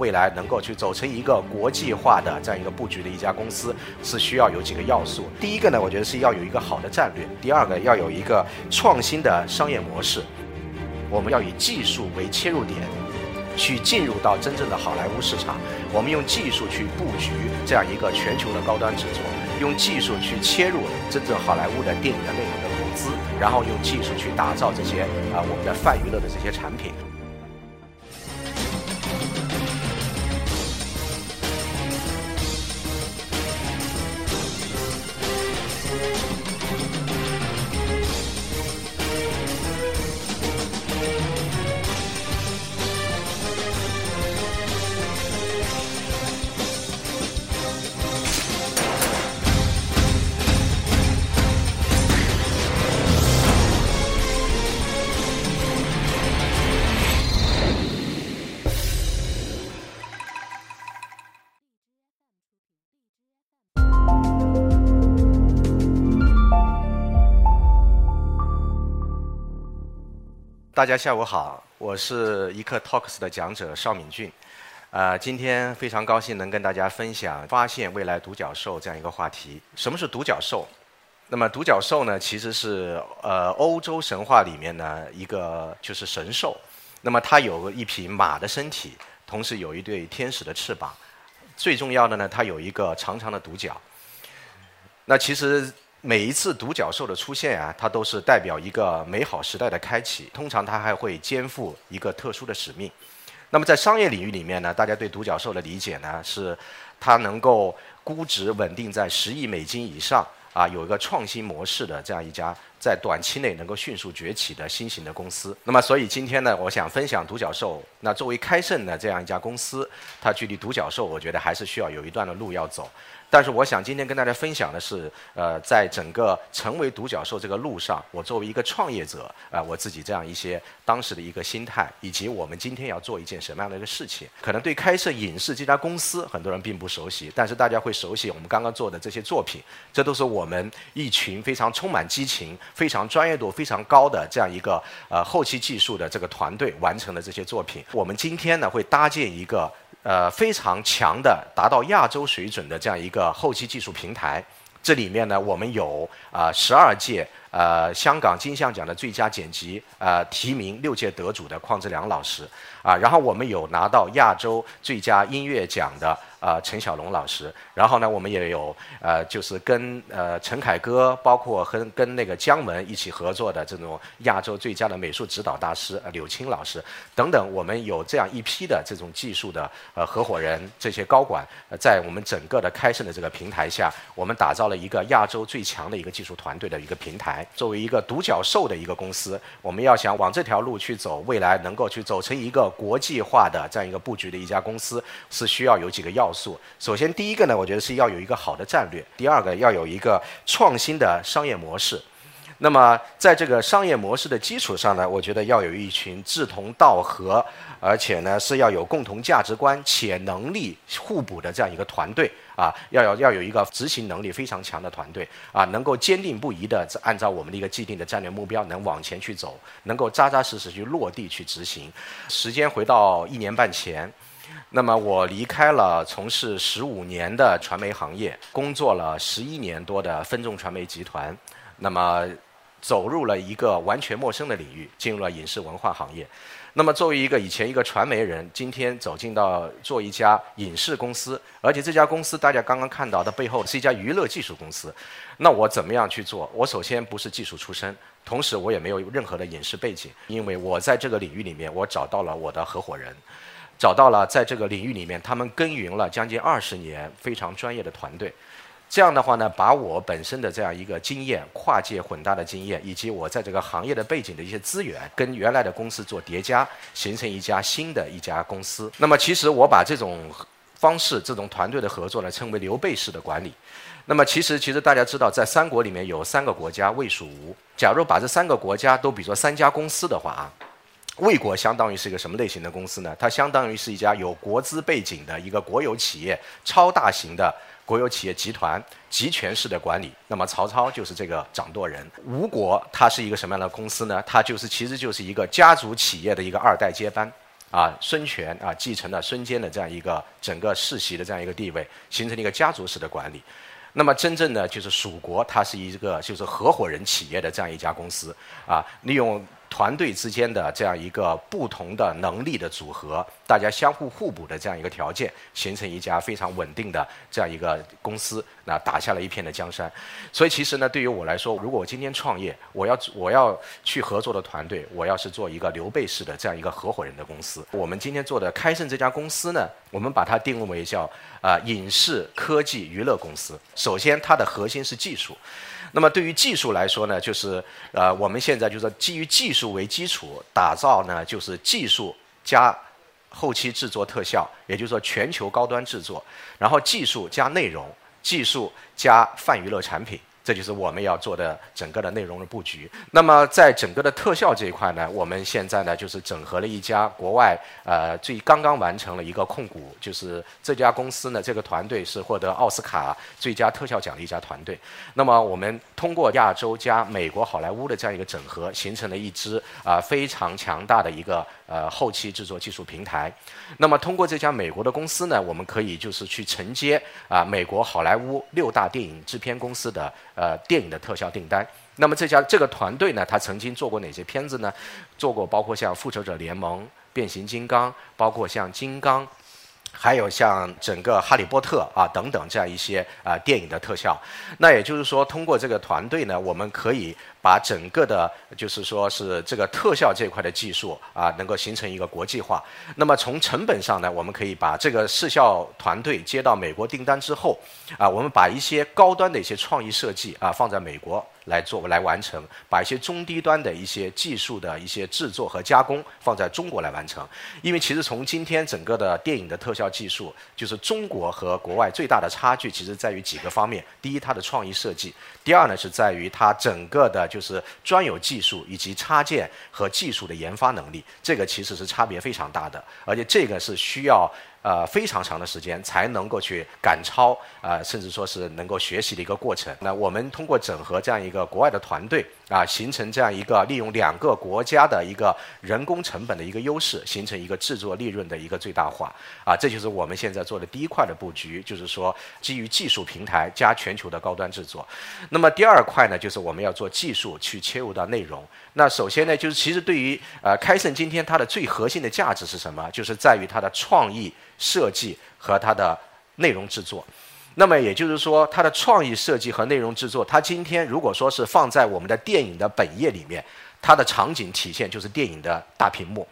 未来能够去走成一个国际化的这样一个布局的一家公司，是需要有几个要素。第一个呢，我觉得是要有一个好的战略；第二个要有一个创新的商业模式。我们要以技术为切入点，去进入到真正的好莱坞市场。我们用技术去布局这样一个全球的高端制作，用技术去切入真正好莱坞的电影的内容的投资，然后用技术去打造这些啊我们的泛娱乐的这些产品。大家下午好，我是一刻 Talks 的讲者邵敏俊，呃，今天非常高兴能跟大家分享发现未来独角兽这样一个话题。什么是独角兽？那么独角兽呢，其实是呃欧洲神话里面呢一个就是神兽。那么它有一匹马的身体，同时有一对天使的翅膀，最重要的呢，它有一个长长的独角。那其实。每一次独角兽的出现啊，它都是代表一个美好时代的开启。通常它还会肩负一个特殊的使命。那么在商业领域里面呢，大家对独角兽的理解呢是，它能够估值稳定在十亿美金以上啊，有一个创新模式的这样一家在短期内能够迅速崛起的新型的公司。那么所以今天呢，我想分享独角兽。那作为开盛的这样一家公司，它距离独角兽，我觉得还是需要有一段的路要走。但是我想今天跟大家分享的是，呃，在整个成为独角兽这个路上，我作为一个创业者，啊，我自己这样一些当时的一个心态，以及我们今天要做一件什么样的一个事情。可能对开设影视这家公司，很多人并不熟悉，但是大家会熟悉我们刚刚做的这些作品，这都是我们一群非常充满激情、非常专业度非常高的这样一个呃后期技术的这个团队完成的这些作品。我们今天呢，会搭建一个。呃，非常强的，达到亚洲水准的这样一个后期技术平台，这里面呢，我们有啊十二届呃香港金像奖的最佳剪辑呃提名六届得主的邝志良老师啊，然后我们有拿到亚洲最佳音乐奖的。啊，陈小龙老师，然后呢，我们也有呃，就是跟呃陈凯歌，包括和跟那个姜文一起合作的这种亚洲最佳的美术指导大师柳青老师等等，我们有这样一批的这种技术的呃合伙人，这些高管，在我们整个的开盛的这个平台下，我们打造了一个亚洲最强的一个技术团队的一个平台。作为一个独角兽的一个公司，我们要想往这条路去走，未来能够去走成一个国际化的这样一个布局的一家公司，是需要有几个要。素首先，第一个呢，我觉得是要有一个好的战略；第二个，要有一个创新的商业模式。那么，在这个商业模式的基础上呢，我觉得要有一群志同道合，而且呢是要有共同价值观且能力互补的这样一个团队啊，要有要有一个执行能力非常强的团队啊，能够坚定不移的按照我们的一个既定的战略目标能往前去走，能够扎扎实实去落地去执行。时间回到一年半前。那么我离开了从事十五年的传媒行业，工作了十一年多的分众传媒集团，那么走入了一个完全陌生的领域，进入了影视文化行业。那么作为一个以前一个传媒人，今天走进到做一家影视公司，而且这家公司大家刚刚看到的背后是一家娱乐技术公司。那我怎么样去做？我首先不是技术出身，同时我也没有任何的影视背景，因为我在这个领域里面，我找到了我的合伙人。找到了在这个领域里面，他们耕耘了将近二十年，非常专业的团队。这样的话呢，把我本身的这样一个经验、跨界混搭的经验，以及我在这个行业的背景的一些资源，跟原来的公司做叠加，形成一家新的一家公司。那么，其实我把这种方式、这种团队的合作呢，称为刘备式的管理。那么，其实其实大家知道，在三国里面有三个国家魏、蜀、吴。假如把这三个国家都比作三家公司的话啊。魏国相当于是一个什么类型的公司呢？它相当于是一家有国资背景的一个国有企业，超大型的国有企业集团，集权式的管理。那么曹操就是这个掌舵人。吴国它是一个什么样的公司呢？它就是其实就是一个家族企业的一个二代接班。啊孙权啊继承了孙坚的这样一个整个世袭的这样一个地位，形成了一个家族式的管理。那么真正的就是蜀国，它是一个就是合伙人企业的这样一家公司啊，利用。团队之间的这样一个不同的能力的组合，大家相互互补的这样一个条件，形成一家非常稳定的这样一个公司，那打下了一片的江山。所以其实呢，对于我来说，如果我今天创业，我要我要去合作的团队，我要是做一个刘备式的这样一个合伙人的公司。我们今天做的开盛这家公司呢，我们把它定位为叫啊影视科技娱乐公司。首先，它的核心是技术。那么对于技术来说呢，就是呃，我们现在就是基于技术为基础打造呢，就是技术加后期制作特效，也就是说全球高端制作，然后技术加内容，技术加泛娱乐产品。这就是我们要做的整个的内容的布局。那么在整个的特效这一块呢，我们现在呢就是整合了一家国外呃最刚刚完成了一个控股，就是这家公司呢这个团队是获得奥斯卡最佳特效奖的一家团队。那么我们通过亚洲加美国好莱坞的这样一个整合，形成了一支啊非常强大的一个呃后期制作技术平台。那么通过这家美国的公司呢，我们可以就是去承接啊美国好莱坞六大电影制片公司的。呃，电影的特效订单。那么这家这个团队呢，他曾经做过哪些片子呢？做过包括像《复仇者联盟》《变形金刚》，包括像《金刚》。还有像整个《哈利波特》啊等等这样一些啊电影的特效，那也就是说，通过这个团队呢，我们可以把整个的，就是说是这个特效这块的技术啊，能够形成一个国际化。那么从成本上呢，我们可以把这个视效团队接到美国订单之后，啊，我们把一些高端的一些创意设计啊放在美国。来做来完成，把一些中低端的一些技术的一些制作和加工放在中国来完成，因为其实从今天整个的电影的特效技术，就是中国和国外最大的差距，其实在于几个方面。第一，它的创意设计；第二呢，是在于它整个的就是专有技术以及插件和技术的研发能力，这个其实是差别非常大的，而且这个是需要。呃，非常长的时间才能够去赶超啊，甚至说是能够学习的一个过程。那我们通过整合这样一个国外的团队啊，形成这样一个利用两个国家的一个人工成本的一个优势，形成一个制作利润的一个最大化啊，这就是我们现在做的第一块的布局，就是说基于技术平台加全球的高端制作。那么第二块呢，就是我们要做技术去切入到内容。那首先呢，就是其实对于呃开盛今天它的最核心的价值是什么？就是在于它的创意。设计和它的内容制作，那么也就是说，它的创意设计和内容制作，它今天如果说是放在我们的电影的本页里面，它的场景体现就是电影的大屏幕。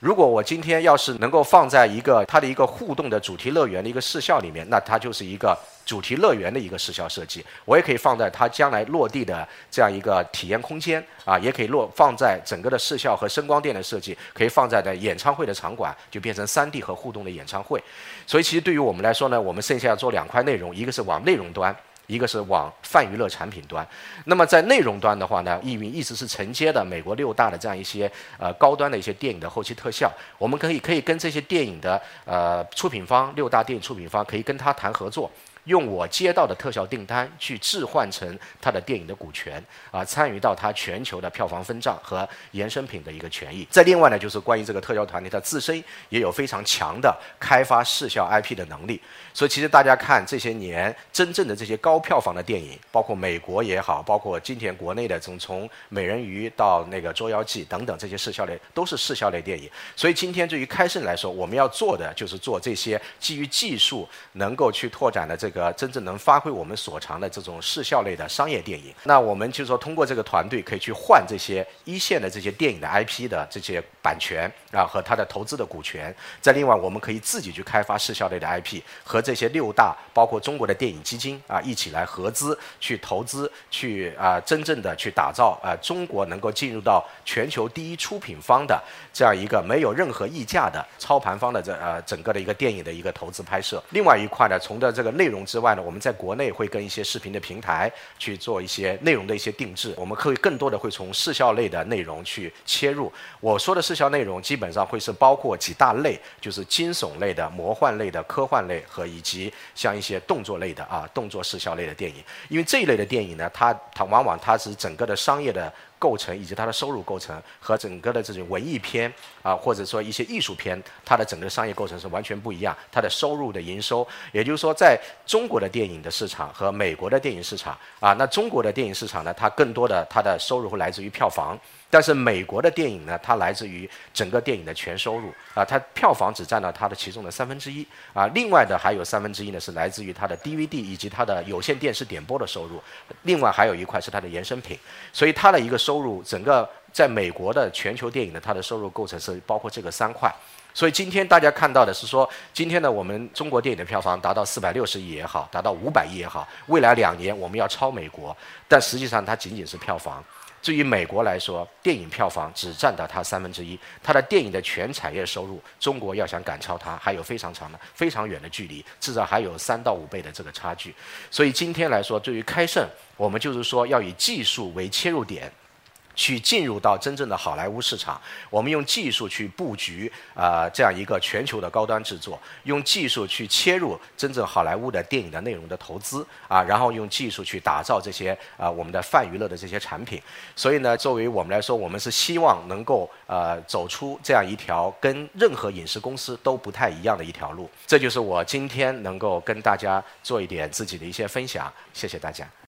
如果我今天要是能够放在一个它的一个互动的主题乐园的一个视效里面，那它就是一个主题乐园的一个视效设计。我也可以放在它将来落地的这样一个体验空间啊，也可以落放在整个的视效和声光电的设计，可以放在的演唱会的场馆，就变成 3D 和互动的演唱会。所以其实对于我们来说呢，我们剩下要做两块内容，一个是往内容端。一个是往泛娱乐产品端，那么在内容端的话呢，意一直是承接的美国六大的这样一些呃高端的一些电影的后期特效，我们可以可以跟这些电影的呃出品方六大电影出品方可以跟他谈合作。用我接到的特效订单去置换成他的电影的股权啊，参与到他全球的票房分账和衍生品的一个权益。再另外呢，就是关于这个特效团队，它自身也有非常强的开发视效 IP 的能力。所以其实大家看这些年真正的这些高票房的电影，包括美国也好，包括今天国内的从从美人鱼到那个捉妖记等等这些视效类，都是视效类电影。所以今天对于开盛来说，我们要做的就是做这些基于技术能够去拓展的这。个真正能发挥我们所长的这种视效类的商业电影，那我们就说通过这个团队可以去换这些一线的这些电影的 IP 的这些版权。啊和他的投资的股权。再另外，我们可以自己去开发视效类的 IP，和这些六大包括中国的电影基金啊一起来合资去投资，去啊真正的去打造啊中国能够进入到全球第一出品方的这样一个没有任何溢价的操盘方的这呃整个的一个电影的一个投资拍摄。另外一块呢，从的这个内容。之外呢，我们在国内会跟一些视频的平台去做一些内容的一些定制。我们可以更多的会从视效类的内容去切入。我说的视效内容基本本上会是包括几大类，就是惊悚类的、魔幻类的、科幻类和以及像一些动作类的啊动作视效类的电影。因为这一类的电影呢，它它往往它是整个的商业的。构成以及它的收入构成和整个的这种文艺片啊，或者说一些艺术片，它的整个商业构成是完全不一样。它的收入的营收，也就是说，在中国的电影的市场和美国的电影市场啊，那中国的电影市场呢，它更多的它的收入会来自于票房。但是美国的电影呢，它来自于整个电影的全收入啊，它票房只占了它的其中的三分之一啊，另外的还有三分之一呢是来自于它的 DVD 以及它的有线电视点播的收入，另外还有一块是它的衍生品，所以它的一个收入，整个在美国的全球电影的它的收入构成是包括这个三块，所以今天大家看到的是说，今天呢我们中国电影的票房达到四百六十亿也好，达到五百亿也好，未来两年我们要超美国，但实际上它仅仅是票房。至于美国来说，电影票房只占到它三分之一，它的电影的全产业收入，中国要想赶超它，还有非常长的、非常远的距离，至少还有三到五倍的这个差距。所以今天来说，对于开盛，我们就是说要以技术为切入点。去进入到真正的好莱坞市场，我们用技术去布局啊，这样一个全球的高端制作，用技术去切入真正好莱坞的电影的内容的投资啊，然后用技术去打造这些啊我们的泛娱乐的这些产品。所以呢，作为我们来说，我们是希望能够呃走出这样一条跟任何影视公司都不太一样的一条路。这就是我今天能够跟大家做一点自己的一些分享。谢谢大家。